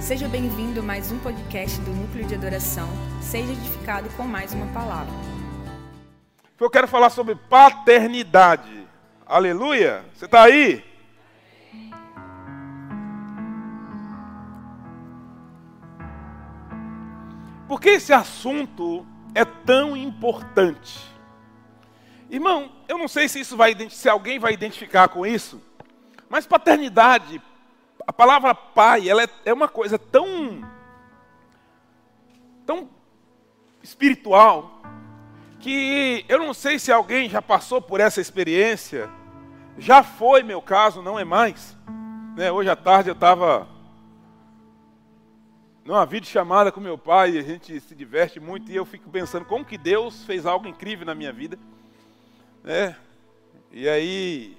Seja bem-vindo a mais um podcast do Núcleo de Adoração. Seja edificado com mais uma palavra. Eu quero falar sobre paternidade. Aleluia! Você está aí? Por que esse assunto é tão importante? Irmão, eu não sei se isso vai se alguém vai identificar com isso, mas paternidade, a palavra pai, ela é, é uma coisa tão tão espiritual que eu não sei se alguém já passou por essa experiência. Já foi meu caso, não é mais. Né, hoje à tarde eu estava numa chamada com meu pai, a gente se diverte muito e eu fico pensando como que Deus fez algo incrível na minha vida. Né? E aí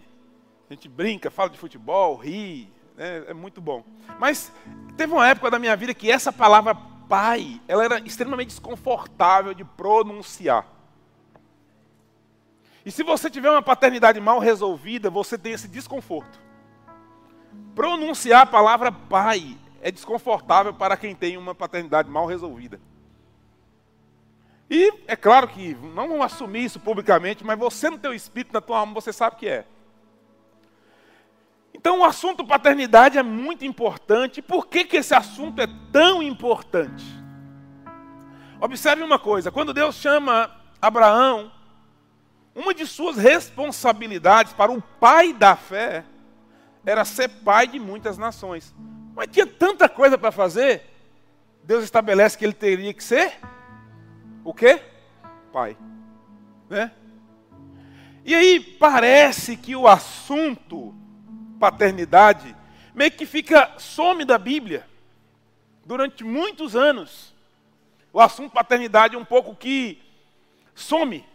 a gente brinca, fala de futebol, ri, né? é muito bom. Mas teve uma época da minha vida que essa palavra pai, ela era extremamente desconfortável de pronunciar. E se você tiver uma paternidade mal resolvida, você tem esse desconforto. Pronunciar a palavra pai é desconfortável para quem tem uma paternidade mal resolvida. E é claro que não vão assumir isso publicamente, mas você no teu espírito, na tua alma, você sabe que é. Então o assunto paternidade é muito importante. Por que, que esse assunto é tão importante? Observe uma coisa, quando Deus chama Abraão, uma de suas responsabilidades para o pai da fé era ser pai de muitas nações. Mas tinha tanta coisa para fazer, Deus estabelece que ele teria que ser o quê? Pai. Né? E aí parece que o assunto paternidade meio que fica some da Bíblia durante muitos anos. O assunto paternidade é um pouco que some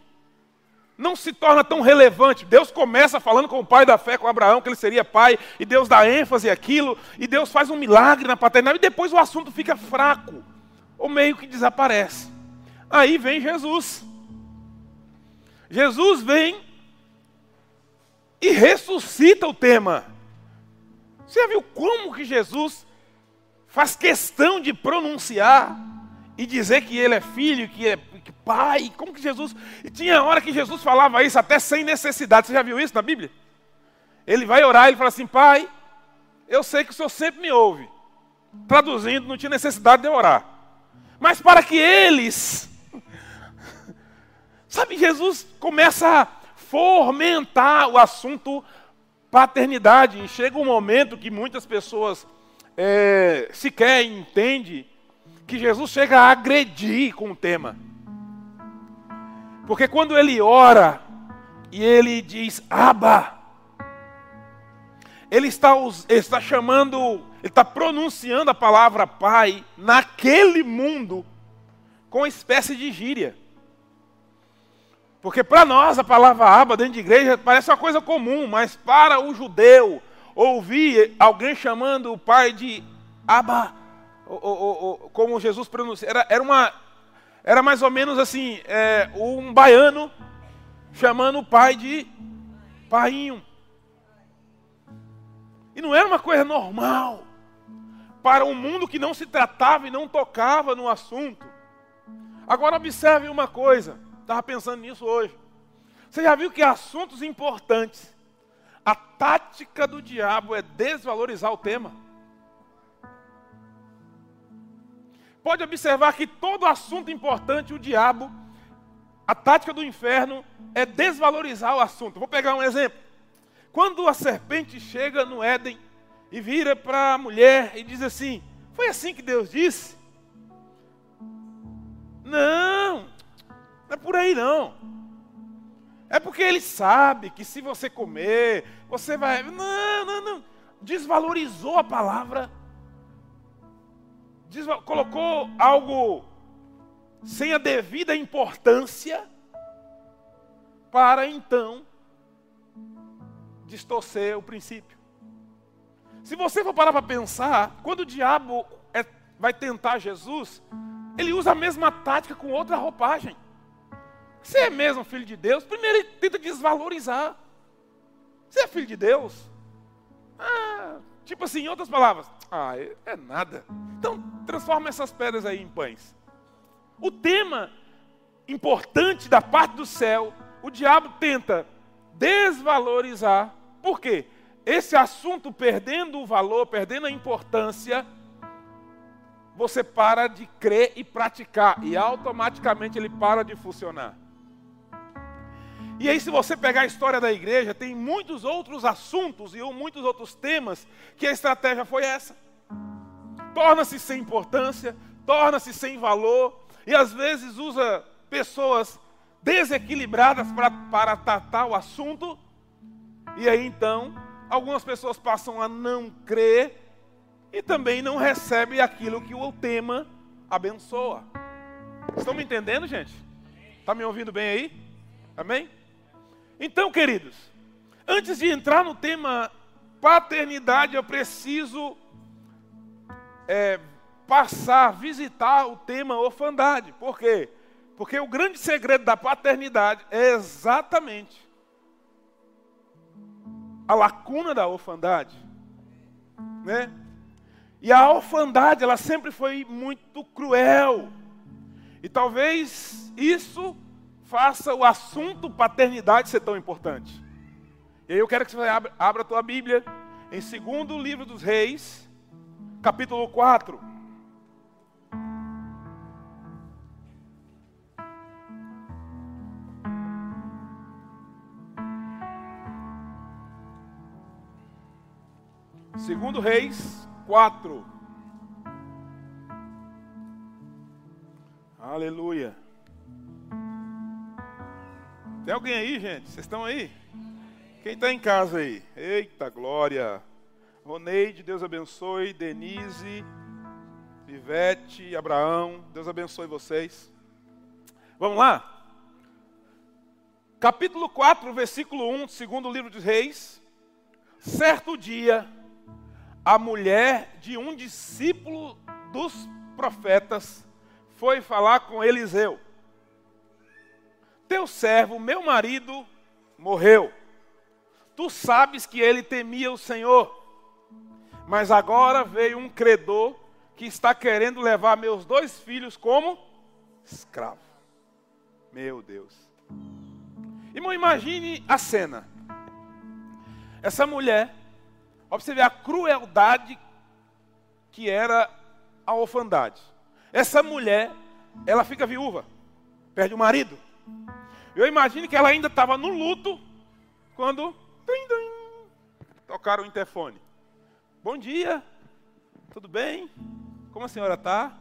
não se torna tão relevante. Deus começa falando com o pai da fé, com Abraão, que ele seria pai, e Deus dá ênfase àquilo, e Deus faz um milagre na paternidade, e depois o assunto fica fraco, ou meio que desaparece. Aí vem Jesus. Jesus vem e ressuscita o tema. Você já viu como que Jesus faz questão de pronunciar e dizer que ele é filho, que é que pai, como que Jesus. E tinha hora que Jesus falava isso até sem necessidade. Você já viu isso na Bíblia? Ele vai orar ele fala assim: Pai, eu sei que o Senhor sempre me ouve. Traduzindo, não tinha necessidade de orar. Mas para que eles. Sabe, Jesus começa a fomentar o assunto paternidade. E chega um momento que muitas pessoas é, sequer entendem que Jesus chega a agredir com o tema. Porque quando ele ora e ele diz Abba, ele está, ele está chamando, ele está pronunciando a palavra Pai naquele mundo com espécie de gíria. Porque para nós a palavra Abba dentro de igreja parece uma coisa comum, mas para o judeu ouvir alguém chamando o pai de Abba, ou, ou, ou, como Jesus pronuncia, era, era uma era mais ou menos assim, é, um baiano chamando o pai de painho. E não era uma coisa normal para um mundo que não se tratava e não tocava no assunto. Agora observe uma coisa, estava pensando nisso hoje. Você já viu que assuntos importantes, a tática do diabo é desvalorizar o tema. pode observar que todo assunto importante, o diabo, a tática do inferno é desvalorizar o assunto. Vou pegar um exemplo. Quando a serpente chega no Éden e vira para a mulher e diz assim: Foi assim que Deus disse? Não, não é por aí não. É porque ele sabe que se você comer, você vai. Não, não, não. Desvalorizou a palavra colocou algo sem a devida importância para então distorcer o princípio. Se você for parar para pensar, quando o diabo é, vai tentar Jesus, ele usa a mesma tática com outra roupagem. Você é mesmo filho de Deus? Primeiro ele tenta desvalorizar. Você é filho de Deus? Ah, tipo assim, em outras palavras, Ah, é, é nada. Então, transforma essas pedras aí em pães. O tema importante da parte do céu, o diabo tenta desvalorizar. Por quê? Esse assunto perdendo o valor, perdendo a importância, você para de crer e praticar, e automaticamente ele para de funcionar. E aí, se você pegar a história da igreja, tem muitos outros assuntos e muitos outros temas que a estratégia foi essa. Torna-se sem importância, torna-se sem valor, e às vezes usa pessoas desequilibradas para, tratar o assunto, e aí então, algumas pessoas passam a não crer e também não recebem aquilo que o tema abençoa. Estão me entendendo, gente? Está me ouvindo bem aí? Amém? Então, queridos, antes de entrar no tema paternidade, eu preciso é, passar, visitar o tema orfandade. Por quê? Porque o grande segredo da paternidade é exatamente a lacuna da orfandade, né? E a orfandade, ela sempre foi muito cruel. E talvez isso faça o assunto paternidade ser tão importante. E aí eu quero que você abra, abra a tua Bíblia em segundo livro dos reis, capítulo 4. Segundo Reis 4. Aleluia. Tem alguém aí, gente? Vocês estão aí? Quem está em casa aí? Eita glória! Roneide, Deus abençoe. Denise, Ivete, Abraão, Deus abençoe vocês. Vamos lá? Capítulo 4, versículo 1, segundo livro dos reis. Certo dia, a mulher de um discípulo dos profetas foi falar com Eliseu teu servo, meu marido, morreu. Tu sabes que ele temia o Senhor. Mas agora veio um credor que está querendo levar meus dois filhos como escravo. Meu Deus. Irmão, imagine a cena. Essa mulher, ver a crueldade que era a orfandade. Essa mulher, ela fica viúva, perde o marido. Eu imagino que ela ainda estava no luto quando tocaram o interfone. Bom dia, tudo bem? Como a senhora está?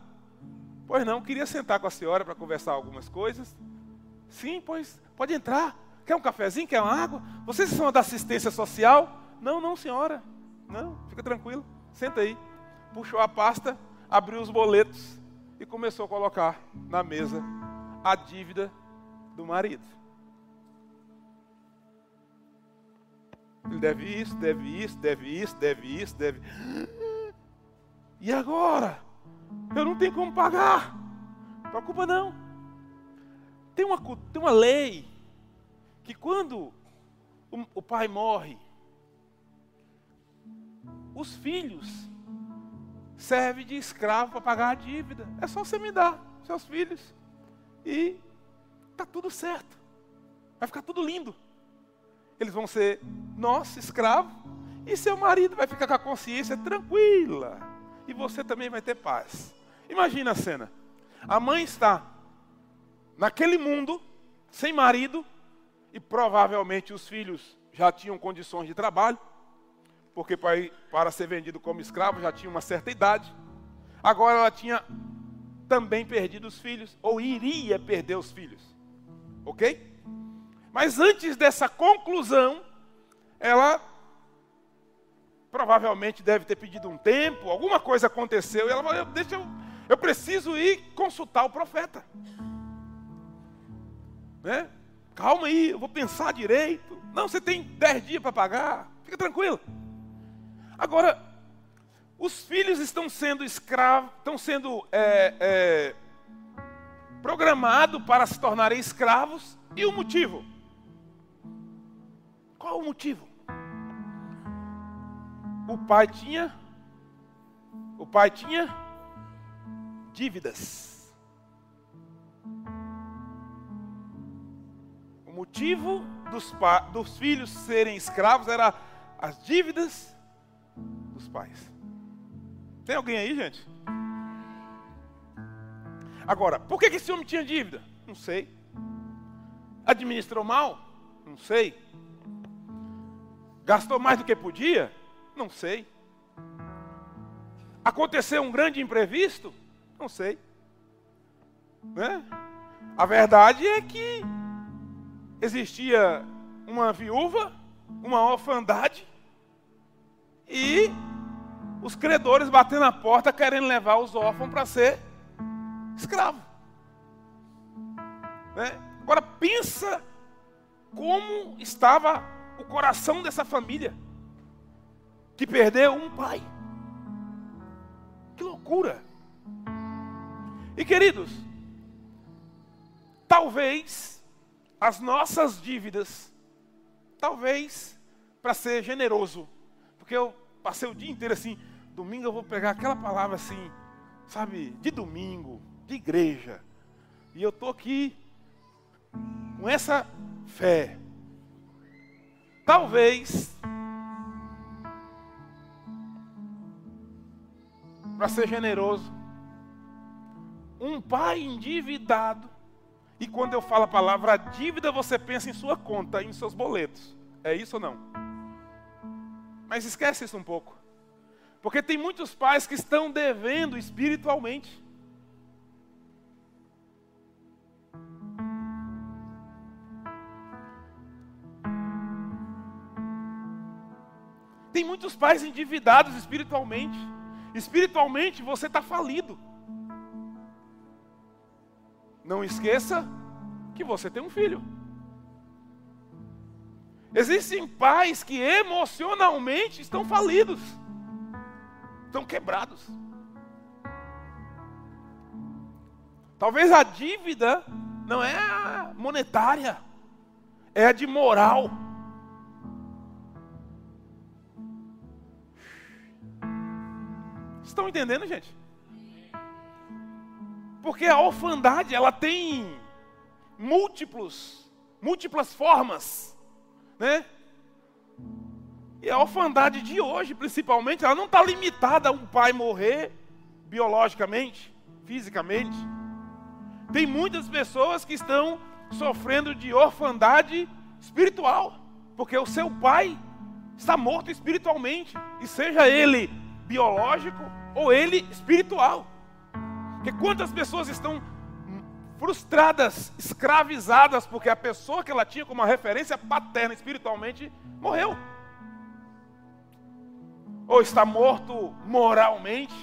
Pois não, queria sentar com a senhora para conversar algumas coisas. Sim, pois, pode entrar. Quer um cafezinho? Quer uma água? Vocês são da assistência social? Não, não, senhora. Não, fica tranquilo. Senta aí. Puxou a pasta, abriu os boletos e começou a colocar na mesa a dívida do marido. Ele deve isso, deve isso, deve isso, deve isso, deve. E agora? Eu não tenho como pagar. Preocupa não. Tem uma, tem uma lei que quando o, o pai morre, os filhos servem de escravo para pagar a dívida. É só você me dar seus filhos. E Está tudo certo. Vai ficar tudo lindo. Eles vão ser nosso escravo. E seu marido vai ficar com a consciência tranquila. E você também vai ter paz. Imagina a cena. A mãe está naquele mundo, sem marido, e provavelmente os filhos já tinham condições de trabalho, porque para, para ser vendido como escravo já tinha uma certa idade. Agora ela tinha também perdido os filhos, ou iria perder os filhos. Ok? Mas antes dessa conclusão, ela provavelmente deve ter pedido um tempo, alguma coisa aconteceu, e ela falou: Deixa eu, eu preciso ir consultar o profeta. Né? Calma aí, eu vou pensar direito. Não, você tem dez dias para pagar, fica tranquilo. Agora, os filhos estão sendo escravos, estão sendo é, é, programado para se tornarem escravos. E o motivo? Qual o motivo? O pai tinha O pai tinha dívidas. O motivo dos, dos filhos serem escravos era as dívidas dos pais. Tem alguém aí, gente? Agora, por que, esse homem tinha dívida? Não sei. Administrou mal? Não sei. Gastou mais do que podia? Não sei. Aconteceu um grande imprevisto? Não sei. Né? A verdade é que existia uma viúva, uma orfandade, e os credores batendo na porta querendo levar os órfãos para ser escravo. Né? Agora pensa como estava o coração dessa família que perdeu um pai. Que loucura! E queridos, talvez as nossas dívidas, talvez para ser generoso, porque eu passei o dia inteiro assim, domingo eu vou pegar aquela palavra assim, sabe, de domingo, de igreja, e eu estou aqui com essa fé. Talvez para ser generoso, um pai endividado, e quando eu falo a palavra dívida, você pensa em sua conta, em seus boletos. É isso ou não? Mas esquece isso um pouco. Porque tem muitos pais que estão devendo espiritualmente. Tem muitos pais endividados espiritualmente. Espiritualmente você está falido. Não esqueça que você tem um filho. Existem pais que emocionalmente estão falidos, estão quebrados. Talvez a dívida não é monetária, é de moral. Estão entendendo, gente? Porque a orfandade, ela tem múltiplos, múltiplas formas, né? E a orfandade de hoje, principalmente, ela não está limitada a um pai morrer biologicamente, fisicamente. Tem muitas pessoas que estão sofrendo de orfandade espiritual, porque o seu pai está morto espiritualmente, e seja ele biológico ou ele espiritual. Porque quantas pessoas estão frustradas, escravizadas, porque a pessoa que ela tinha como uma referência paterna espiritualmente morreu. Ou está morto moralmente.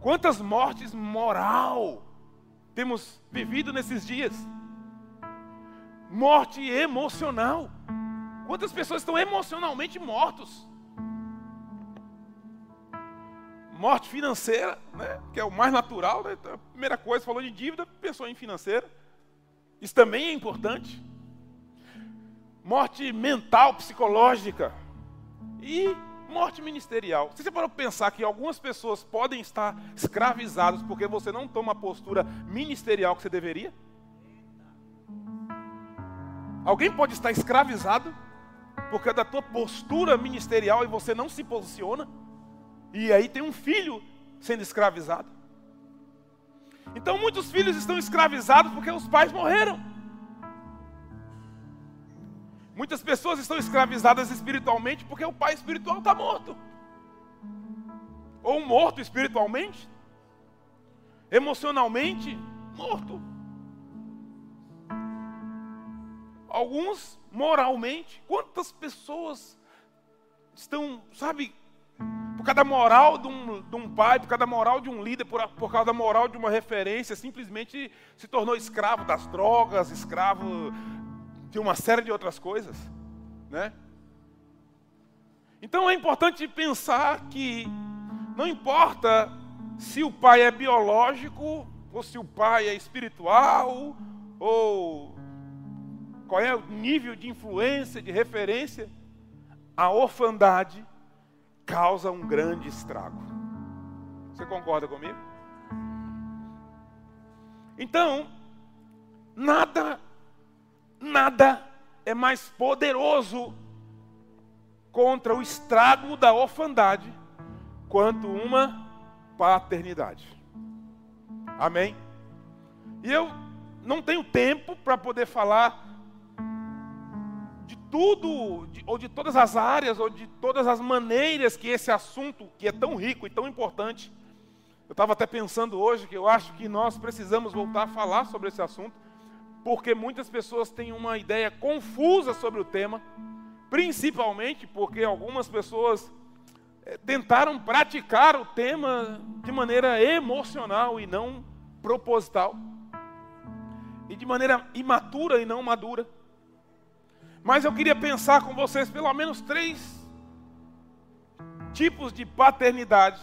Quantas mortes moral temos vivido nesses dias? Morte emocional. Quantas pessoas estão emocionalmente mortos? Morte financeira, né, que é o mais natural. Né, então, a primeira coisa, falou de dívida, pensou em financeira. Isso também é importante. Morte mental, psicológica. E morte ministerial. Você parou para pensar que algumas pessoas podem estar escravizadas porque você não toma a postura ministerial que você deveria? Alguém pode estar escravizado porque da tua postura ministerial e você não se posiciona? E aí tem um filho sendo escravizado. Então muitos filhos estão escravizados porque os pais morreram. Muitas pessoas estão escravizadas espiritualmente porque o pai espiritual está morto. Ou morto espiritualmente, emocionalmente morto. Alguns moralmente. Quantas pessoas estão, sabe, por causa da moral de um, de um pai, por causa da moral de um líder, por, por causa da moral de uma referência, simplesmente se tornou escravo das drogas, escravo de uma série de outras coisas, né? Então é importante pensar que não importa se o pai é biológico ou se o pai é espiritual ou qual é o nível de influência, de referência, a orfandade causa um grande estrago. Você concorda comigo? Então, nada, nada é mais poderoso contra o estrago da orfandade quanto uma paternidade. Amém? E eu não tenho tempo para poder falar tudo, ou de todas as áreas, ou de todas as maneiras que esse assunto, que é tão rico e tão importante, eu estava até pensando hoje que eu acho que nós precisamos voltar a falar sobre esse assunto, porque muitas pessoas têm uma ideia confusa sobre o tema, principalmente porque algumas pessoas é, tentaram praticar o tema de maneira emocional e não proposital, e de maneira imatura e não madura. Mas eu queria pensar com vocês pelo menos três tipos de paternidade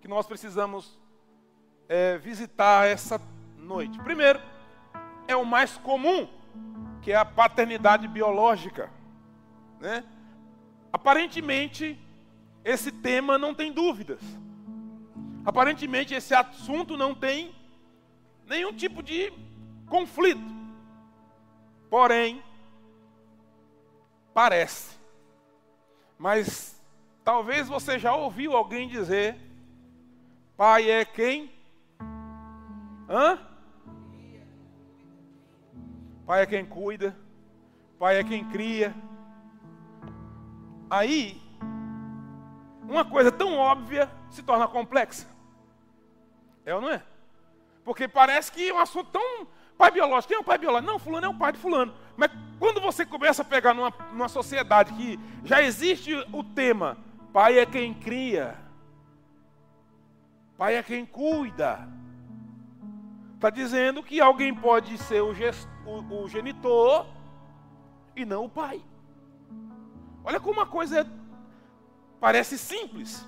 que nós precisamos é, visitar essa noite. Primeiro, é o mais comum, que é a paternidade biológica. Né? Aparentemente, esse tema não tem dúvidas. Aparentemente, esse assunto não tem nenhum tipo de conflito. Porém, parece. Mas talvez você já ouviu alguém dizer Pai é quem? Hã? Pai é quem cuida. Pai é quem cria. Aí, uma coisa tão óbvia se torna complexa. É ou não é? Porque parece que é um assunto tão. Pai biológico, quem é o pai biológico? Não, fulano é o pai de fulano. Mas quando você começa a pegar numa, numa sociedade que já existe o tema, pai é quem cria, Pai é quem cuida. Está dizendo que alguém pode ser o, o, o genitor e não o pai. Olha como uma coisa parece simples.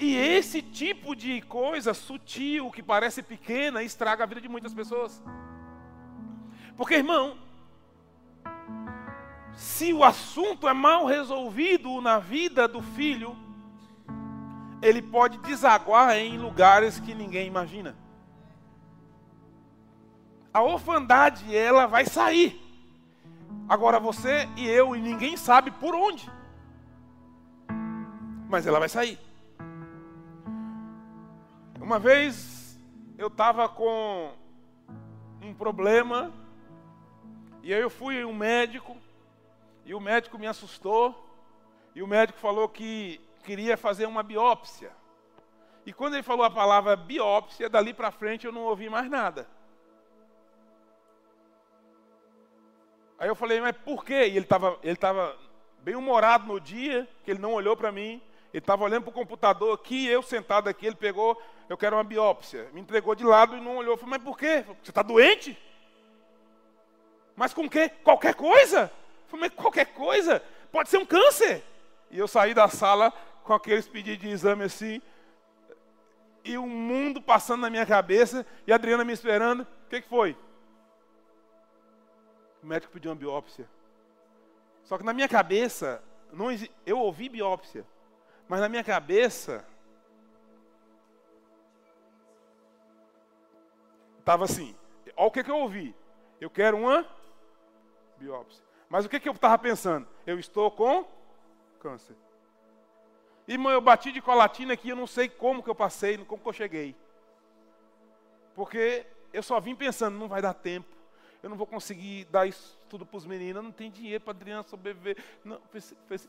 E esse tipo de coisa sutil, que parece pequena, estraga a vida de muitas pessoas. Porque, irmão, se o assunto é mal resolvido na vida do filho, ele pode desaguar em lugares que ninguém imagina. A orfandade, ela vai sair. Agora você e eu e ninguém sabe por onde. Mas ela vai sair. Uma vez eu estava com um problema e aí eu fui um médico e o médico me assustou e o médico falou que queria fazer uma biópsia. E quando ele falou a palavra biópsia, dali para frente eu não ouvi mais nada. Aí eu falei, mas por quê? E ele estava ele tava bem humorado no dia, que ele não olhou para mim. Ele estava olhando para o computador aqui, eu sentado aqui, ele pegou, eu quero uma biópsia. Me entregou de lado e não olhou. Eu falei, mas por quê? Você está doente? Mas com quê? Qualquer coisa? Eu falei, mas qualquer coisa? Pode ser um câncer. E eu saí da sala com aqueles pedidos de exame assim, e o mundo passando na minha cabeça, e a Adriana me esperando. O que, que foi? O médico pediu uma biópsia. Só que na minha cabeça, não, eu ouvi biópsia, mas na minha cabeça estava assim: olha o que, que eu ouvi. Eu quero uma biópsia. Mas o que, que eu estava pensando? Eu estou com câncer. Irmão, eu bati de colatina aqui, eu não sei como que eu passei, como que eu cheguei. Porque eu só vim pensando, não vai dar tempo. Eu não vou conseguir dar isso tudo para os meninos. Não tenho dinheiro para Adriana sobreviver. Não,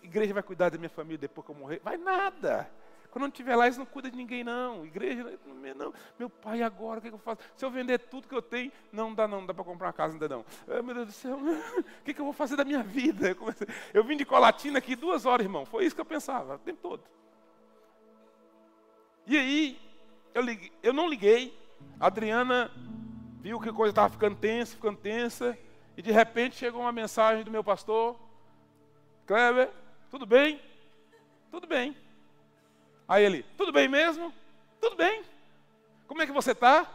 igreja vai cuidar da minha família depois que eu morrer. Vai nada. Quando eu não estiver lá, eles não cuidam de ninguém, não. Igreja, não. Meu pai, agora, o que, eu faço? Se eu vender tudo que eu tenho, não dá, não, não dá para comprar uma casa ainda não. Ai, meu Deus do céu, o que, que eu vou fazer da minha vida? Eu, comecei, eu vim de Colatina aqui duas horas, irmão. Foi isso que eu pensava, o tempo todo. E aí, eu, liguei, eu não liguei. A Adriana viu que a coisa estava ficando tensa, ficando tensa. E de repente chegou uma mensagem do meu pastor: Kleber, tudo bem? Tudo bem. Aí ele, tudo bem mesmo? Tudo bem. Como é que você está?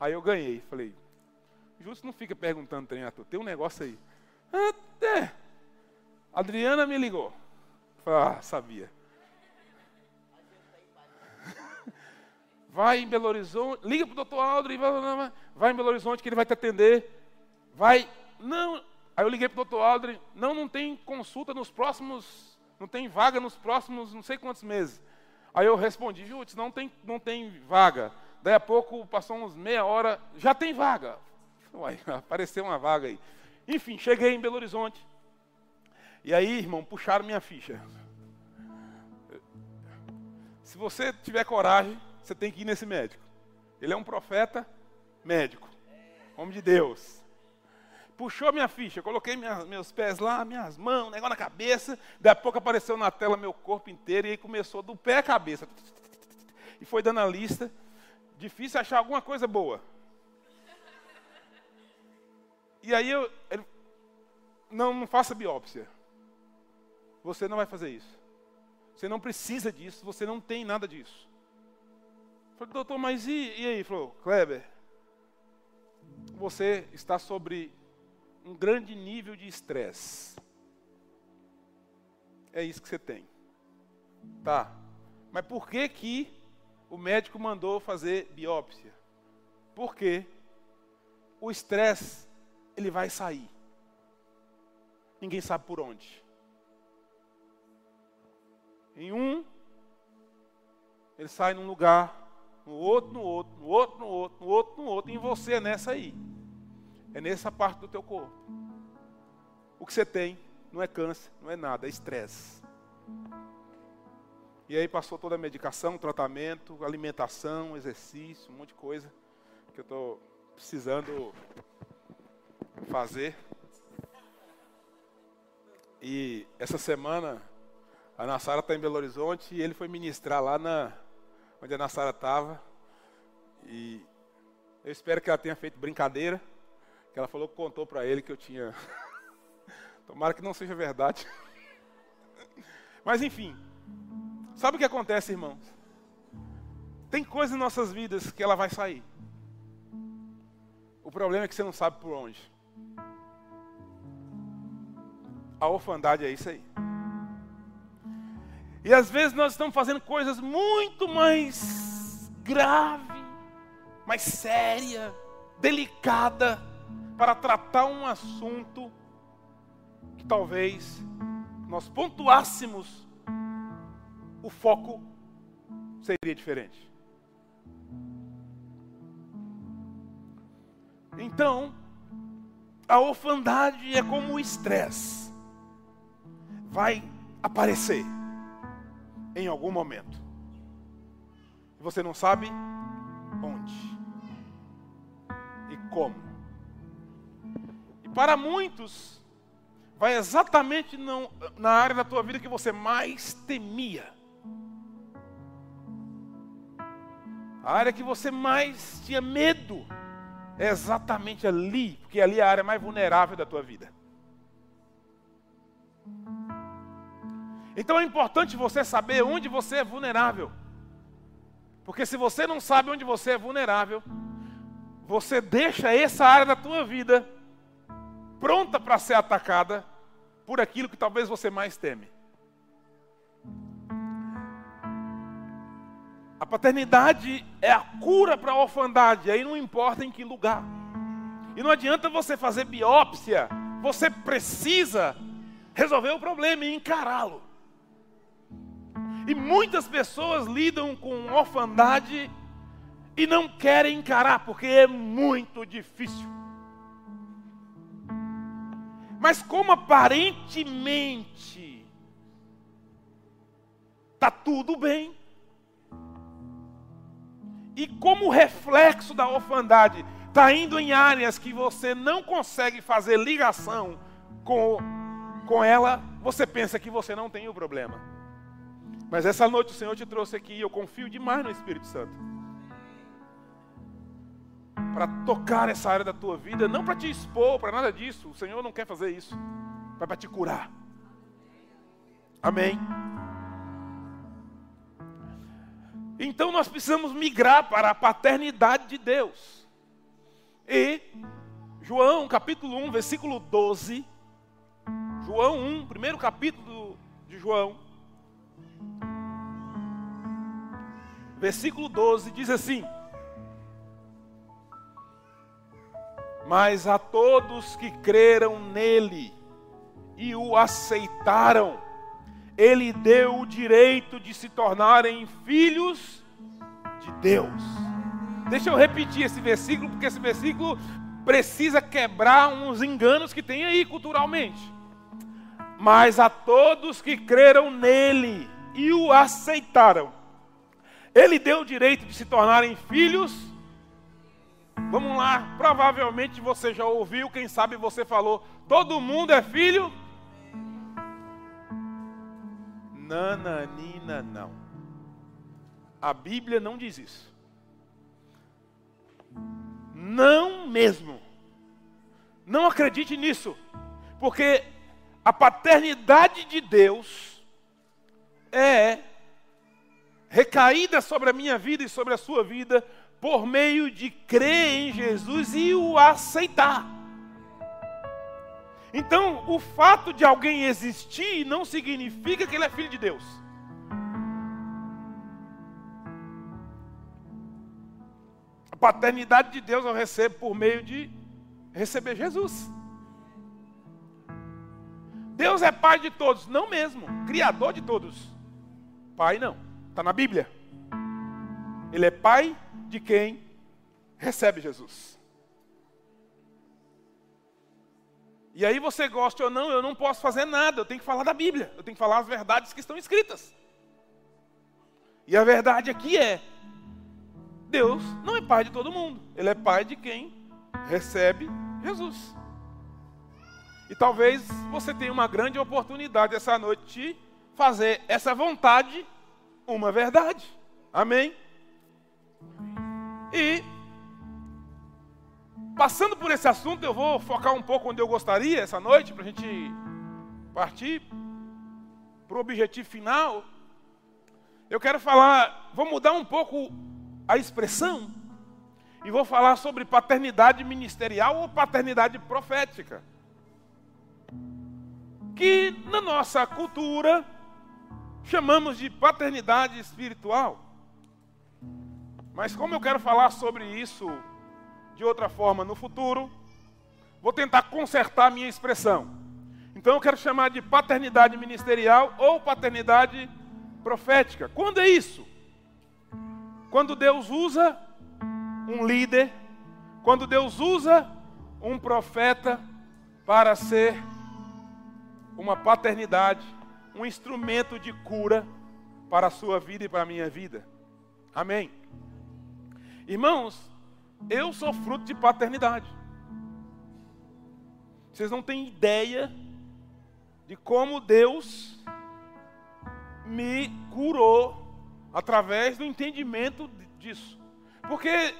Aí eu ganhei. Falei, justo não fica perguntando, treinador, tem um negócio aí. Até. Adriana me ligou. Ah, sabia. Vai em Belo Horizonte, liga para o doutor Aldrin, vai, em Belo Horizonte que ele vai te atender. Vai, não. Aí eu liguei para o doutor Aldrin, não, não tem consulta nos próximos, não tem vaga nos próximos não sei quantos meses. Aí eu respondi, Jutz, não tem, não tem vaga. Daí a pouco, passou uns meia hora, já tem vaga. Uai, apareceu uma vaga aí. Enfim, cheguei em Belo Horizonte. E aí, irmão, puxaram minha ficha. Se você tiver coragem, você tem que ir nesse médico. Ele é um profeta médico, homem de Deus. Puxou minha ficha, coloquei minha, meus pés lá, minhas mãos, negócio na cabeça. Daí a pouco apareceu na tela meu corpo inteiro e aí começou do pé à cabeça. E foi dando a lista. Difícil achar alguma coisa boa. E aí eu. Ele, não, não faça biópsia. Você não vai fazer isso. Você não precisa disso, você não tem nada disso. Falei, doutor, mas e, e aí? Falou, Kleber, você está sobre um grande nível de estresse. É isso que você tem. Tá. Mas por que que o médico mandou fazer biópsia? Porque o estresse ele vai sair. Ninguém sabe por onde. Em um, ele sai num lugar, no outro, no outro, no outro, no outro, no outro, no outro, em você é nessa aí. É nessa parte do teu corpo. O que você tem não é câncer, não é nada, é estresse. E aí passou toda a medicação, tratamento, alimentação, exercício, um monte de coisa que eu estou precisando fazer. E essa semana a Nassara está em Belo Horizonte e ele foi ministrar lá na onde a Nassara estava. E eu espero que ela tenha feito brincadeira, que ela falou que contou para ele que eu tinha. Tomara que não seja verdade. Mas enfim, sabe o que acontece, irmãos? Tem coisas em nossas vidas que ela vai sair. O problema é que você não sabe por onde. A orfandade é isso aí. E às vezes nós estamos fazendo coisas muito mais grave, mais séria, delicada para tratar um assunto que talvez nós pontuássemos o foco seria diferente. Então, a orfandade é como o estresse vai aparecer em algum momento. E você não sabe onde e como. E para muitos, vai exatamente não, na área da tua vida que você mais temia. A área que você mais tinha medo é exatamente ali, porque ali é a área mais vulnerável da tua vida. Então é importante você saber onde você é vulnerável. Porque se você não sabe onde você é vulnerável, você deixa essa área da tua vida pronta para ser atacada por aquilo que talvez você mais teme. A paternidade é a cura para a orfandade, aí não importa em que lugar. E não adianta você fazer biópsia, você precisa resolver o problema e encará-lo. E muitas pessoas lidam com orfandade e não querem encarar, porque é muito difícil. Mas como aparentemente está tudo bem, e como reflexo da orfandade está indo em áreas que você não consegue fazer ligação com, com ela, você pensa que você não tem o problema. Mas essa noite o Senhor te trouxe aqui e eu confio demais no Espírito Santo. Para tocar essa área da tua vida, não para te expor, para nada disso. O Senhor não quer fazer isso. Mas para te curar. Amém. Então nós precisamos migrar para a paternidade de Deus. E João capítulo 1, versículo 12. João 1, primeiro capítulo de João versículo 12, diz assim: Mas a todos que creram nele e o aceitaram, ele deu o direito de se tornarem filhos de Deus. Deixa eu repetir esse versículo, porque esse versículo precisa quebrar uns enganos que tem aí culturalmente. Mas a todos que creram nele e o aceitaram, ele deu o direito de se tornarem filhos. Vamos lá, provavelmente você já ouviu, quem sabe você falou, todo mundo é filho. Nananina, não. A Bíblia não diz isso. Não mesmo. Não acredite nisso. Porque a paternidade de Deus é recaída sobre a minha vida e sobre a sua vida por meio de crer em Jesus e o aceitar. Então, o fato de alguém existir não significa que ele é filho de Deus. A paternidade de Deus eu recebo por meio de receber Jesus. Deus é pai de todos, não mesmo, criador de todos. Pai não, está na Bíblia. Ele é pai de quem recebe Jesus. E aí você gosta ou não, eu não posso fazer nada, eu tenho que falar da Bíblia, eu tenho que falar as verdades que estão escritas. E a verdade aqui é: Deus não é pai de todo mundo, Ele é pai de quem recebe Jesus. E talvez você tenha uma grande oportunidade essa noite de fazer essa vontade uma verdade. Amém? E Passando por esse assunto, eu vou focar um pouco onde eu gostaria essa noite, para a gente partir para o objetivo final. Eu quero falar, vou mudar um pouco a expressão e vou falar sobre paternidade ministerial ou paternidade profética. Que na nossa cultura chamamos de paternidade espiritual. Mas como eu quero falar sobre isso de outra forma no futuro, vou tentar consertar a minha expressão. Então eu quero chamar de paternidade ministerial ou paternidade profética. Quando é isso? Quando Deus usa um líder, quando Deus usa um profeta para ser uma paternidade, um instrumento de cura para a sua vida e para a minha vida. Amém. Irmãos, eu sou fruto de paternidade. Vocês não têm ideia de como Deus me curou através do entendimento disso. Porque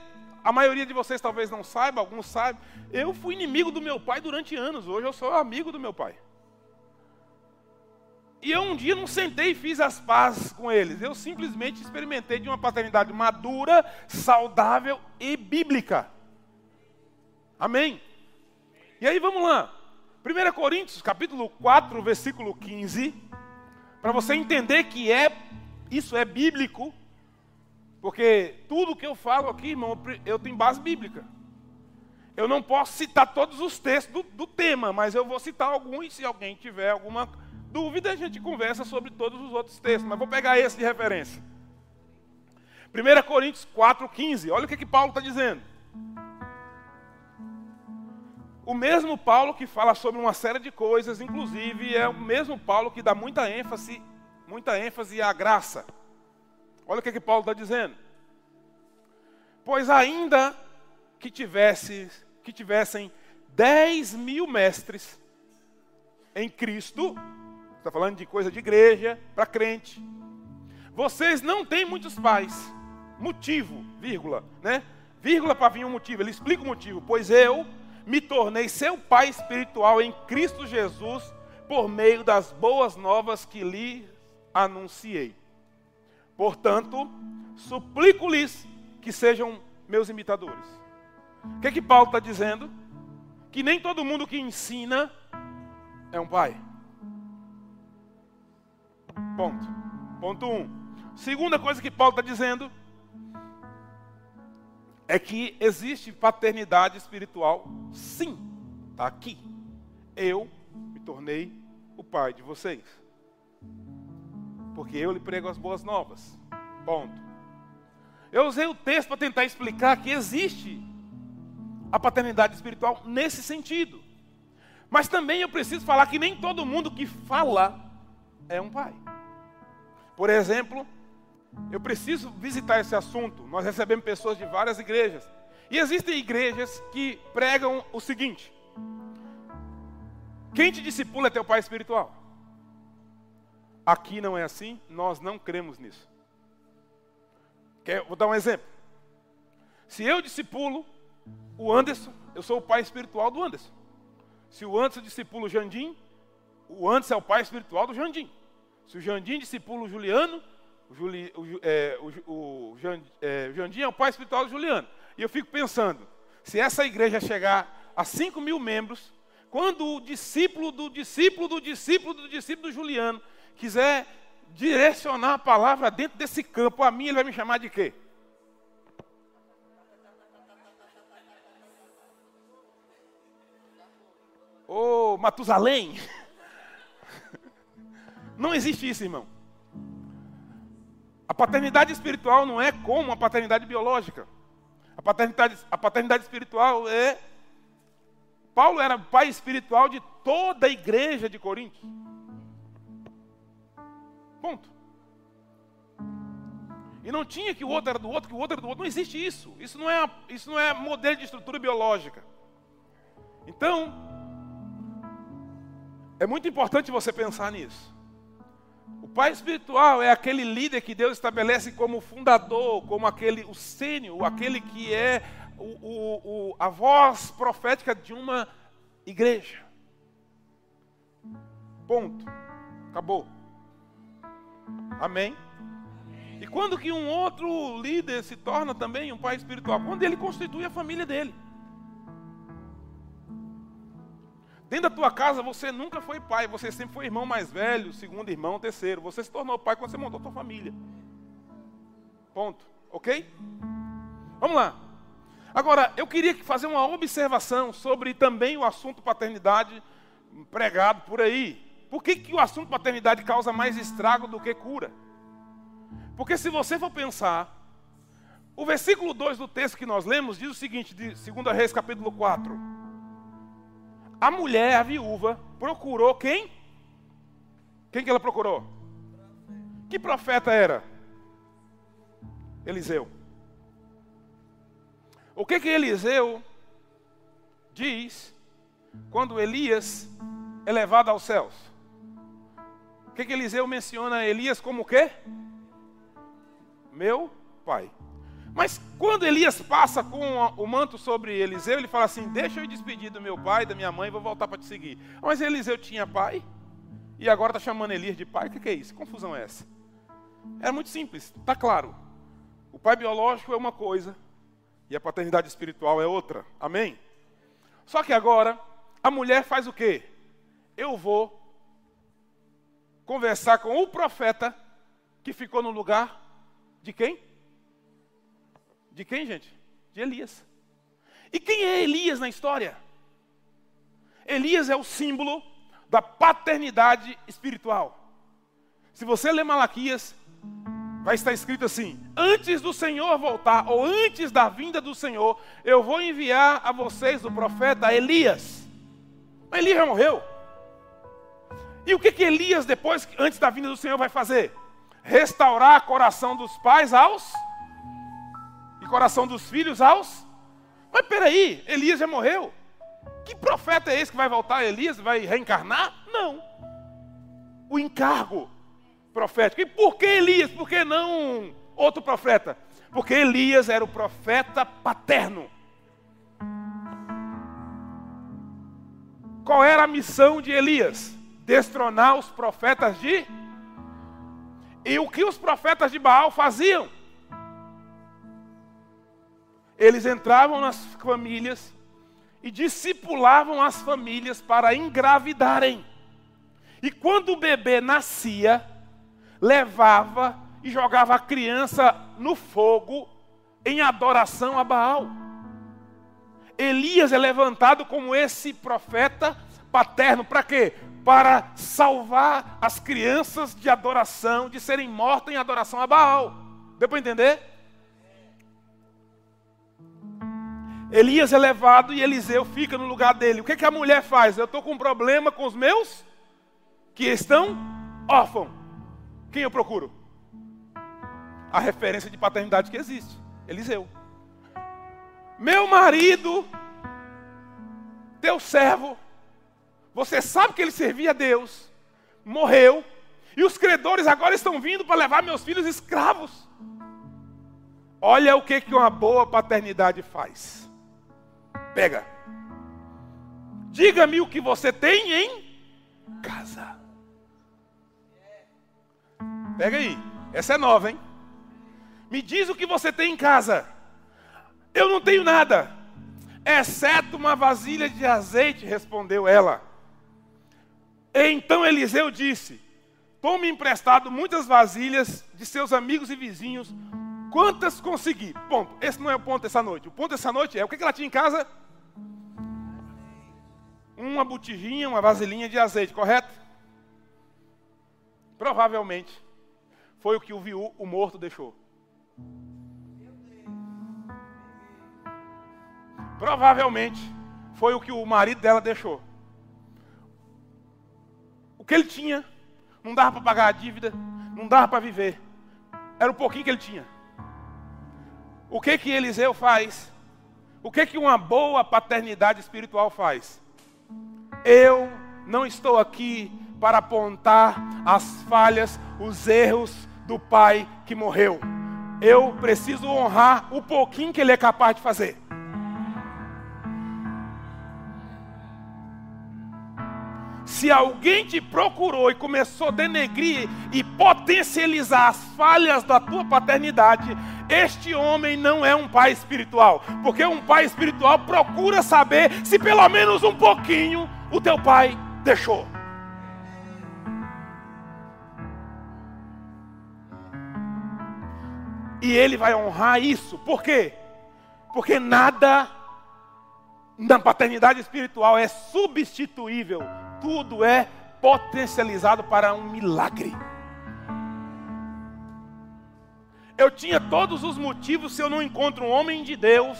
a maioria de vocês talvez não saiba, alguns saibam, eu fui inimigo do meu pai durante anos, hoje eu sou amigo do meu pai. E eu um dia não sentei e fiz as pazes com eles. Eu simplesmente experimentei de uma paternidade madura, saudável e bíblica. Amém? E aí vamos lá. 1 Coríntios, capítulo 4, versículo 15. Para você entender que é isso é bíblico. Porque tudo que eu falo aqui, irmão, eu tenho base bíblica. Eu não posso citar todos os textos do, do tema, mas eu vou citar alguns se alguém tiver alguma dúvida, a gente conversa sobre todos os outros textos, mas vou pegar esse de referência. 1 Coríntios 4,15, olha o que, que Paulo está dizendo. O mesmo Paulo que fala sobre uma série de coisas, inclusive é o mesmo Paulo que dá muita ênfase, muita ênfase à graça. Olha o que, que Paulo está dizendo. Pois ainda que tivesse, que tivessem 10 mil mestres em Cristo, Está falando de coisa de igreja para crente. Vocês não têm muitos pais. Motivo, vírgula, né? Vírgula para vir um motivo. Ele explica o motivo. Pois eu me tornei seu pai espiritual em Cristo Jesus por meio das boas novas que lhe anunciei. Portanto, suplico-lhes que sejam meus imitadores. O que, é que Paulo está dizendo? Que nem todo mundo que ensina é um pai. Ponto. Ponto um. Segunda coisa que Paulo está dizendo, é que existe paternidade espiritual, sim, está aqui. Eu me tornei o pai de vocês. Porque eu lhe prego as boas novas. Ponto. Eu usei o texto para tentar explicar que existe a paternidade espiritual nesse sentido. Mas também eu preciso falar que nem todo mundo que fala é um pai. Por exemplo, eu preciso visitar esse assunto. Nós recebemos pessoas de várias igrejas. E existem igrejas que pregam o seguinte: quem te discipula é teu pai espiritual. Aqui não é assim, nós não cremos nisso. Quer, vou dar um exemplo. Se eu discipulo o Anderson, eu sou o pai espiritual do Anderson. Se o Anderson discipula o Jandim, o Anderson é o pai espiritual do Jandim. Se o Jandim discipula o Juliano, o, Juli, o, é, o, o, é, o Jandim é o pai espiritual do Juliano. E eu fico pensando, se essa igreja chegar a 5 mil membros, quando o discípulo do discípulo do discípulo do discípulo do Juliano quiser direcionar a palavra dentro desse campo, a mim ele vai me chamar de quê? Ô oh, Matusalém! Não existe isso, irmão. A paternidade espiritual não é como a paternidade biológica. A paternidade, a paternidade espiritual é Paulo era pai espiritual de toda a igreja de Corinto. Ponto. E não tinha que o outro era do outro, que o outro era do outro. Não existe isso. Isso não é, isso não é modelo de estrutura biológica. Então, é muito importante você pensar nisso. Pai espiritual é aquele líder que Deus estabelece como fundador, como aquele, o sênior, aquele que é o, o, o, a voz profética de uma igreja. Ponto. Acabou. Amém. E quando que um outro líder se torna também um pai espiritual? Quando ele constitui a família dele. Dentro da tua casa você nunca foi pai, você sempre foi irmão mais velho, segundo irmão, terceiro. Você se tornou pai quando você montou a tua família. Ponto. Ok? Vamos lá. Agora, eu queria fazer uma observação sobre também o assunto paternidade pregado por aí. Por que, que o assunto paternidade causa mais estrago do que cura? Porque se você for pensar, o versículo 2 do texto que nós lemos diz o seguinte, de 2 Reis capítulo 4. A mulher, a viúva, procurou quem? Quem que ela procurou? Que profeta era? Eliseu. O que que Eliseu diz quando Elias é levado aos céus? O que que Eliseu menciona Elias como o quê? Meu pai. Mas quando Elias passa com o manto sobre Eliseu, ele fala assim: Deixa eu despedir do meu pai, da minha mãe, vou voltar para te seguir. Mas Eliseu tinha pai e agora está chamando Elias de pai. O que, é isso? Que confusão é essa? É muito simples, está claro. O pai biológico é uma coisa, e a paternidade espiritual é outra. Amém? Só que agora, a mulher faz o quê? Eu vou conversar com o profeta que ficou no lugar de quem? De quem, gente? De Elias. E quem é Elias na história? Elias é o símbolo da paternidade espiritual. Se você ler Malaquias, vai estar escrito assim: Antes do Senhor voltar, ou antes da vinda do Senhor, eu vou enviar a vocês o profeta Elias. Mas Elias já morreu. E o que, que Elias, depois, antes da vinda do Senhor, vai fazer? Restaurar o coração dos pais aos coração dos filhos aos. Mas peraí, Elias já morreu. Que profeta é esse que vai voltar? Elias vai reencarnar? Não. O encargo profético. E por que Elias? Por que não outro profeta? Porque Elias era o profeta paterno. Qual era a missão de Elias? Destronar os profetas de. E o que os profetas de Baal faziam? Eles entravam nas famílias e discipulavam as famílias para engravidarem. E quando o bebê nascia, levava e jogava a criança no fogo, em adoração a Baal. Elias é levantado como esse profeta paterno, para quê? Para salvar as crianças de adoração, de serem mortas em adoração a Baal. Deu para entender? Elias é levado e Eliseu fica no lugar dele. O que, que a mulher faz? Eu estou com um problema com os meus que estão órfãos. Quem eu procuro? A referência de paternidade que existe: Eliseu. Meu marido, teu servo, você sabe que ele servia a Deus, morreu, e os credores agora estão vindo para levar meus filhos escravos. Olha o que, que uma boa paternidade faz. Pega. Diga-me o que você tem em casa. Pega aí. Essa é nova, hein? Me diz o que você tem em casa. Eu não tenho nada, exceto uma vasilha de azeite, respondeu ela. Então Eliseu disse: Tome emprestado muitas vasilhas de seus amigos e vizinhos, quantas conseguir. Ponto. Esse não é o ponto dessa noite. O ponto dessa noite é o que ela tinha em casa? Uma botijinha, uma vasilhinha de azeite, correto? Provavelmente foi o que o viú, o morto, deixou. Provavelmente foi o que o marido dela deixou. O que ele tinha, não dava para pagar a dívida, não dava para viver. Era o pouquinho que ele tinha. O que que Eliseu faz? O que que uma boa paternidade espiritual faz? Eu não estou aqui para apontar as falhas, os erros do pai que morreu. Eu preciso honrar o pouquinho que ele é capaz de fazer. Se alguém te procurou e começou a denegrir e potencializar as falhas da tua paternidade, este homem não é um pai espiritual, porque um pai espiritual procura saber se pelo menos um pouquinho o teu pai deixou. E ele vai honrar isso. Por quê? Porque nada na paternidade espiritual é substituível. Tudo é potencializado para um milagre. Eu tinha todos os motivos se eu não encontro um homem de Deus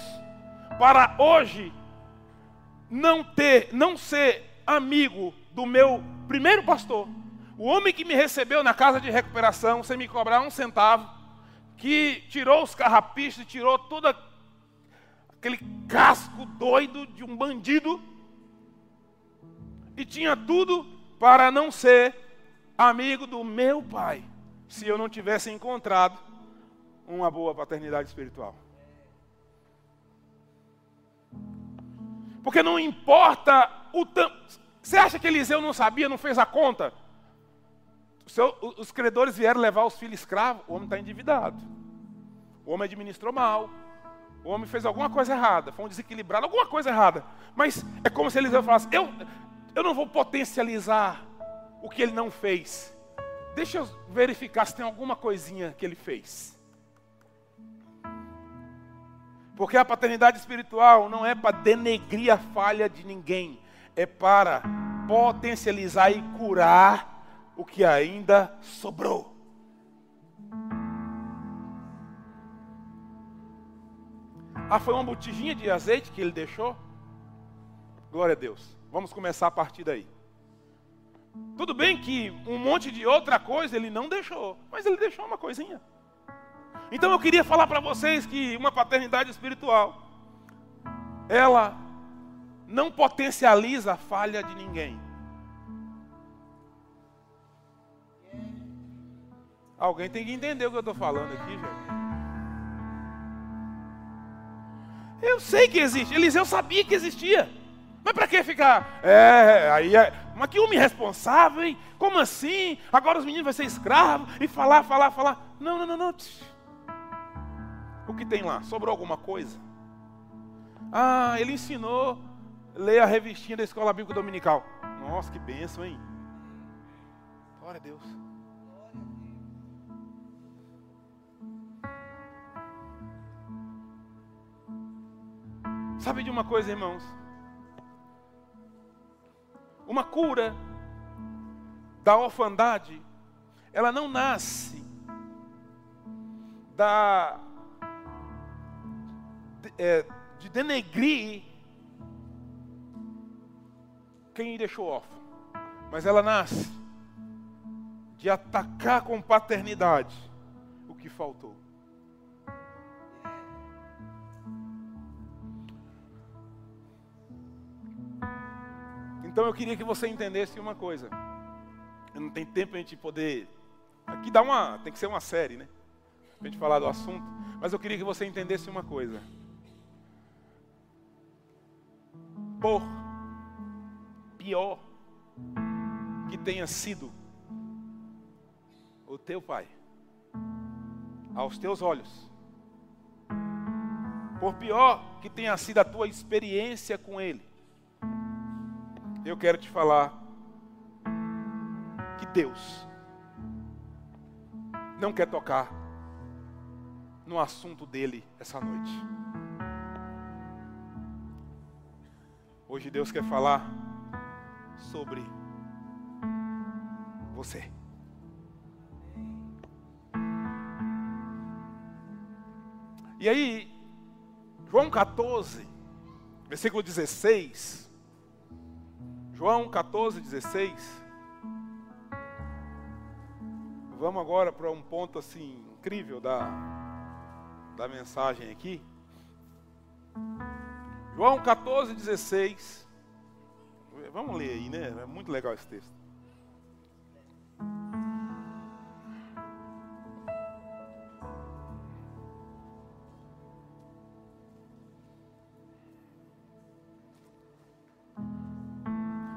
para hoje não ter, não ser amigo do meu primeiro pastor, o homem que me recebeu na casa de recuperação sem me cobrar um centavo, que tirou os carrapichos, tirou todo aquele casco doido de um bandido e tinha tudo para não ser amigo do meu pai, se eu não tivesse encontrado uma boa paternidade espiritual. Porque não importa o tanto. Você acha que Eliseu não sabia, não fez a conta? os credores vieram levar os filhos escravos, o homem está endividado. O homem administrou mal. O homem fez alguma coisa errada, foi um desequilibrado, alguma coisa errada. Mas é como se Eliseu falasse: eu, eu não vou potencializar o que ele não fez. Deixa eu verificar se tem alguma coisinha que ele fez. Porque a paternidade espiritual não é para denegrir a falha de ninguém, é para potencializar e curar o que ainda sobrou. Ah, foi uma botijinha de azeite que ele deixou? Glória a Deus. Vamos começar a partir daí. Tudo bem que um monte de outra coisa ele não deixou, mas ele deixou uma coisinha. Então eu queria falar para vocês que uma paternidade espiritual, ela não potencializa a falha de ninguém. Alguém tem que entender o que eu estou falando aqui, gente. Eu sei que existe. Eliseu sabia que existia. Mas para que ficar? É, aí é. Mas que homem responsável, hein? Como assim? Agora os meninos vão ser escravos e falar, falar, falar. Não, não, não, não. O que tem lá? Sobrou alguma coisa? Ah, ele ensinou ler a revistinha da escola bíblica dominical. Nossa, que benção, hein? Glória a Deus. Sabe de uma coisa, irmãos? Uma cura da orfandade, ela não nasce da é, de denegrir quem deixou órfão, mas ela nasce de atacar com paternidade o que faltou. Então eu queria que você entendesse uma coisa. Não tem tempo a gente poder. Aqui dá uma. Tem que ser uma série, né? Pra gente falar do assunto. Mas eu queria que você entendesse uma coisa. Por pior que tenha sido o teu pai, aos teus olhos, por pior que tenha sido a tua experiência com ele, eu quero te falar que Deus não quer tocar no assunto dele essa noite. Hoje Deus quer falar sobre você. E aí, João 14, versículo 16, João 14, 16. Vamos agora para um ponto assim incrível da, da mensagem aqui. João 14, 16. Vamos ler aí, né? É muito legal esse texto.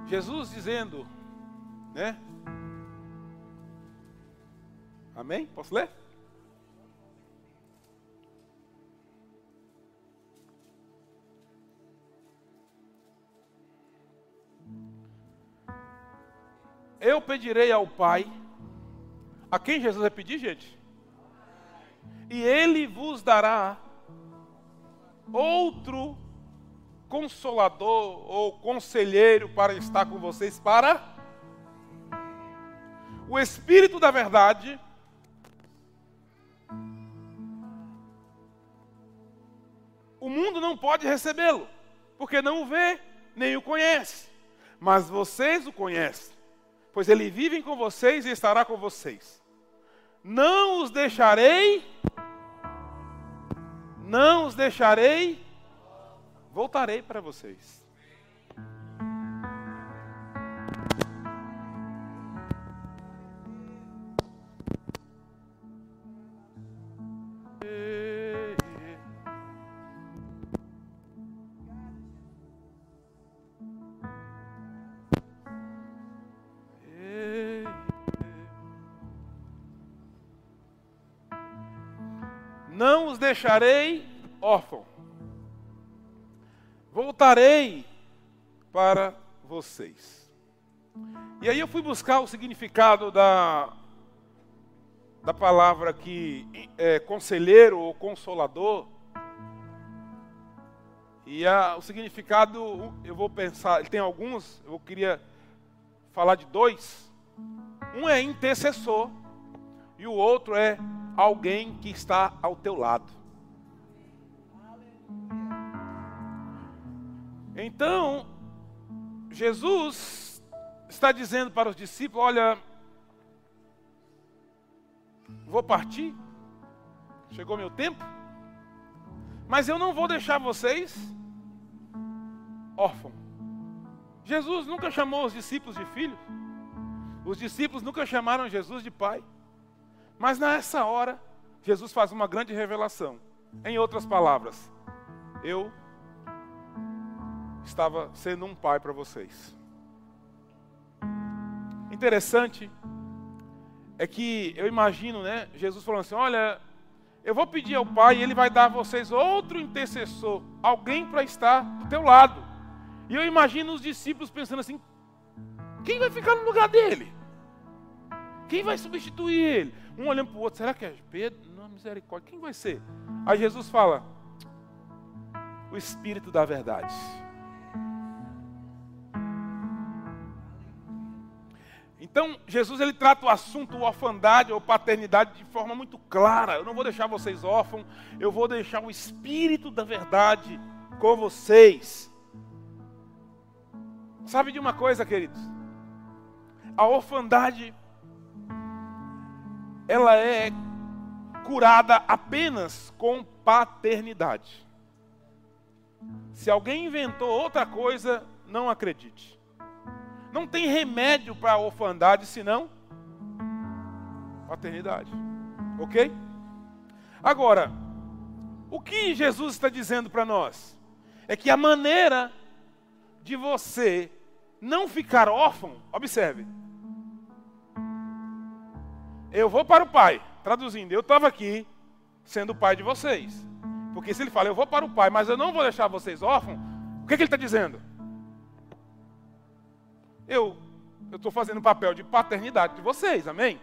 Jesus dizendo, né? Amém? Posso ler? Eu pedirei ao Pai, a quem Jesus vai pedir, gente? E Ele vos dará outro consolador ou conselheiro para estar com vocês para o Espírito da Verdade. O mundo não pode recebê-lo, porque não o vê, nem o conhece. Mas vocês o conhecem, pois ele vive com vocês e estará com vocês. Não os deixarei, não os deixarei Voltarei para vocês. Deixarei órfãos voltarei para vocês. E aí eu fui buscar o significado da, da palavra aqui, é, conselheiro ou consolador. E a, o significado, eu vou pensar, tem alguns, eu queria falar de dois. Um é intercessor e o outro é alguém que está ao teu lado. Então, Jesus está dizendo para os discípulos: Olha, vou partir, chegou meu tempo, mas eu não vou deixar vocês órfãos. Jesus nunca chamou os discípulos de filhos, os discípulos nunca chamaram Jesus de pai, mas nessa hora, Jesus faz uma grande revelação. Em outras palavras, eu estava sendo um pai para vocês. Interessante é que eu imagino, né, Jesus falando assim: "Olha, eu vou pedir ao Pai e ele vai dar a vocês outro intercessor, alguém para estar do teu lado". E eu imagino os discípulos pensando assim: quem vai ficar no lugar dele? Quem vai substituir ele? Um olhando para o outro, será que é Pedro? Não, misericórdia, quem vai ser? Aí Jesus fala: o Espírito da verdade. Então, Jesus ele trata o assunto orfandade ou paternidade de forma muito clara. Eu não vou deixar vocês órfãos, eu vou deixar o Espírito da verdade com vocês. Sabe de uma coisa, queridos? A orfandade ela é curada apenas com paternidade. Se alguém inventou outra coisa, não acredite. Não tem remédio para a orfandade senão paternidade. Ok? Agora, o que Jesus está dizendo para nós? É que a maneira de você não ficar órfão, observe. Eu vou para o pai, traduzindo, eu estava aqui sendo o pai de vocês. Porque se ele fala, eu vou para o pai, mas eu não vou deixar vocês órfãos, o que, que ele está dizendo? Eu estou fazendo o papel de paternidade de vocês, amém?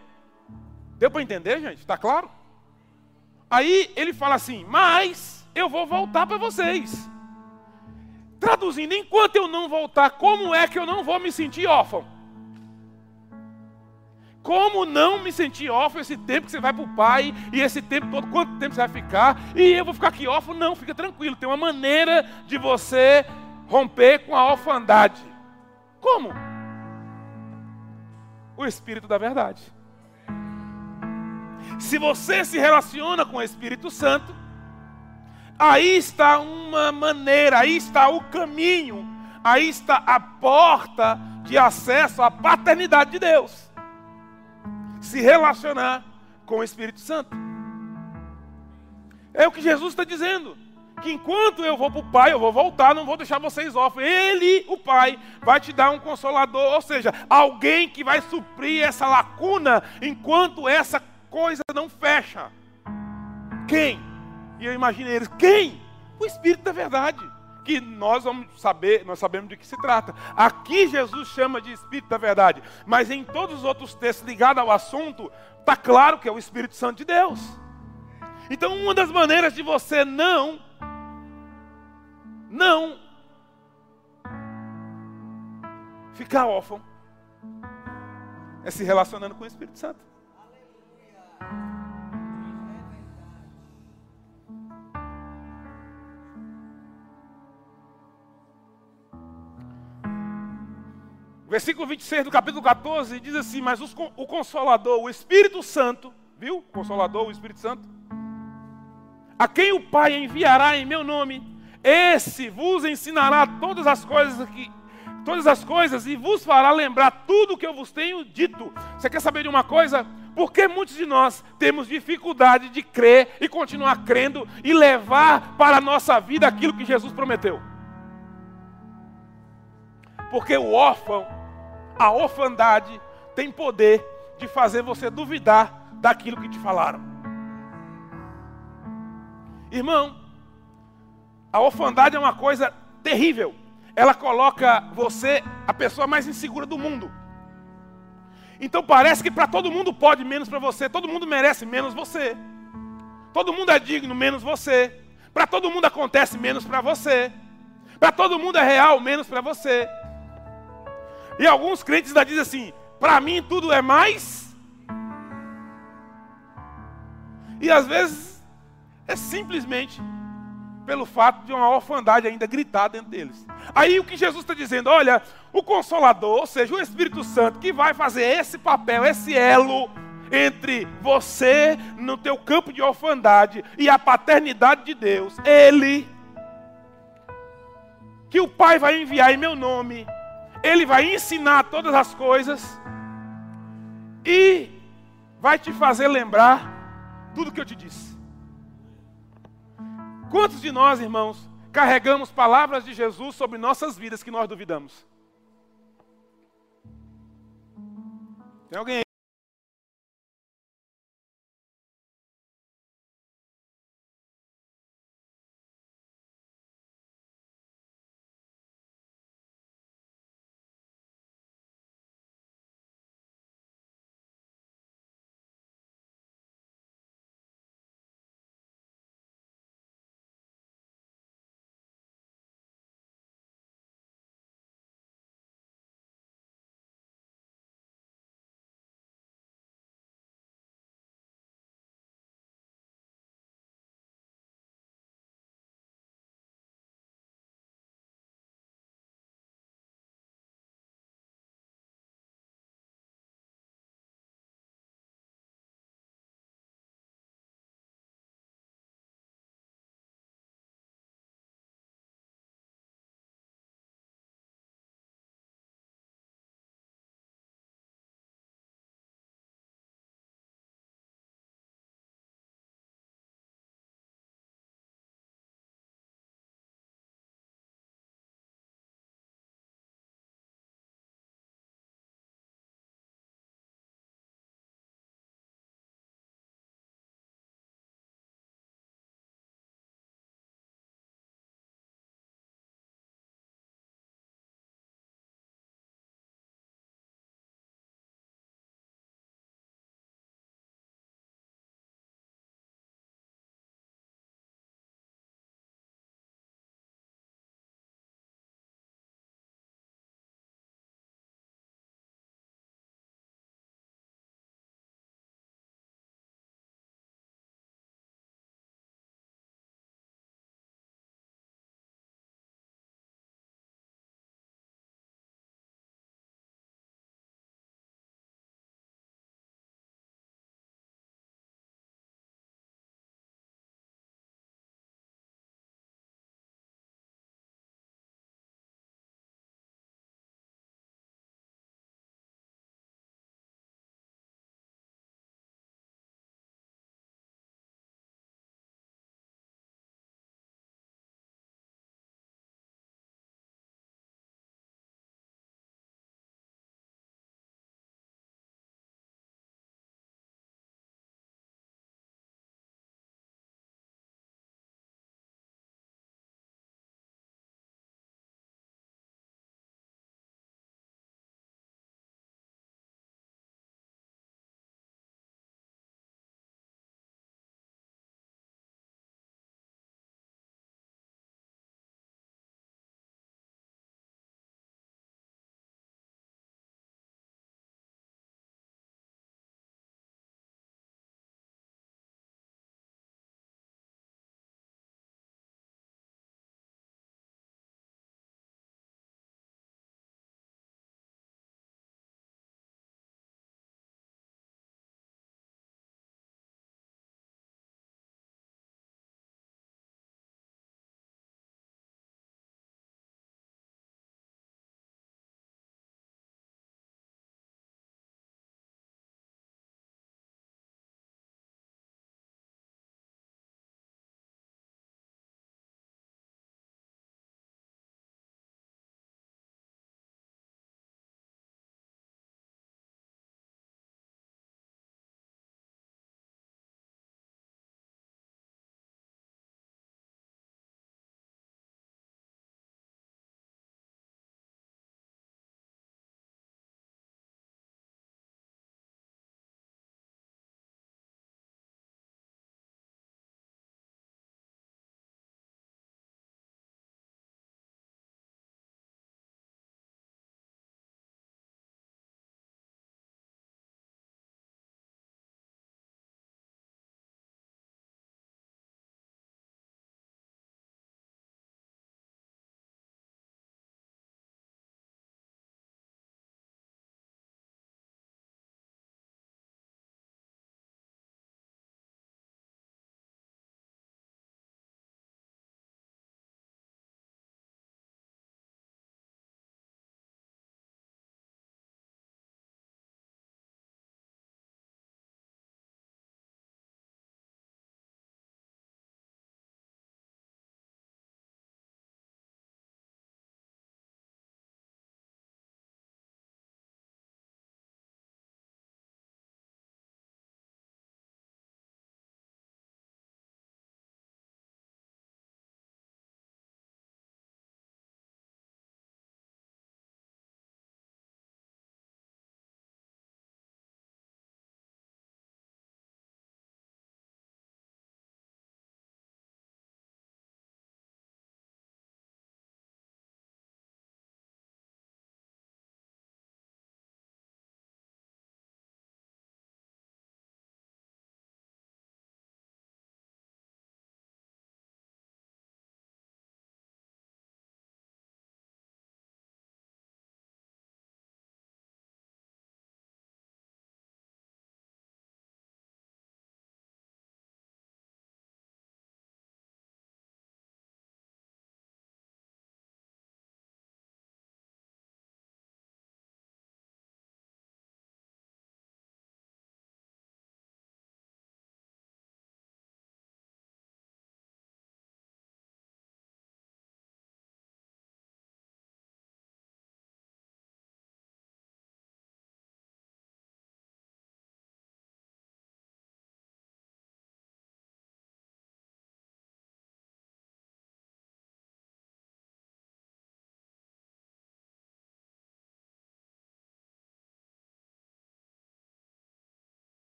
Deu para entender, gente? Está claro? Aí ele fala assim, mas eu vou voltar para vocês. Traduzindo, enquanto eu não voltar, como é que eu não vou me sentir órfão? Como não me sentir órfão esse tempo que você vai para o pai e esse tempo todo, quanto tempo você vai ficar? E eu vou ficar aqui órfão? Não, fica tranquilo. Tem uma maneira de você romper com a orfandade. Como? O Espírito da Verdade. Se você se relaciona com o Espírito Santo, aí está uma maneira, aí está o caminho, aí está a porta de acesso à paternidade de Deus se relacionar com o Espírito Santo. É o que Jesus está dizendo. Que enquanto eu vou para o Pai, eu vou voltar, não vou deixar vocês órfãos. Ele, o Pai, vai te dar um consolador, ou seja, alguém que vai suprir essa lacuna enquanto essa coisa não fecha. Quem? E eu imagino eles, quem? O Espírito da verdade que nós vamos saber, nós sabemos de que se trata. Aqui Jesus chama de Espírito da Verdade, mas em todos os outros textos ligados ao assunto, está claro que é o Espírito Santo de Deus. Então, uma das maneiras de você não, não ficar órfão é se relacionando com o Espírito Santo. Versículo 26 do capítulo 14 diz assim: Mas os, o Consolador, o Espírito Santo, viu? O Consolador, o Espírito Santo, a quem o Pai enviará em meu nome, esse vos ensinará todas as coisas que todas as coisas e vos fará lembrar tudo o que eu vos tenho dito. Você quer saber de uma coisa? Porque muitos de nós temos dificuldade de crer e continuar crendo e levar para a nossa vida aquilo que Jesus prometeu. Porque o órfão a orfandade tem poder de fazer você duvidar daquilo que te falaram. Irmão, a orfandade é uma coisa terrível. Ela coloca você a pessoa mais insegura do mundo. Então parece que para todo mundo pode menos para você, todo mundo merece menos você. Todo mundo é digno menos você. Para todo mundo acontece menos para você. Para todo mundo é real menos para você. E alguns crentes ainda dizem assim: para mim tudo é mais. E às vezes é simplesmente pelo fato de uma orfandade ainda gritar dentro deles. Aí o que Jesus está dizendo, olha, o Consolador, ou seja, o Espírito Santo, que vai fazer esse papel, esse elo entre você no teu campo de orfandade e a paternidade de Deus, ele que o Pai vai enviar em meu nome, ele vai ensinar todas as coisas e vai te fazer lembrar tudo que eu te disse. Quantos de nós, irmãos, carregamos palavras de Jesus sobre nossas vidas que nós duvidamos? Tem alguém aí?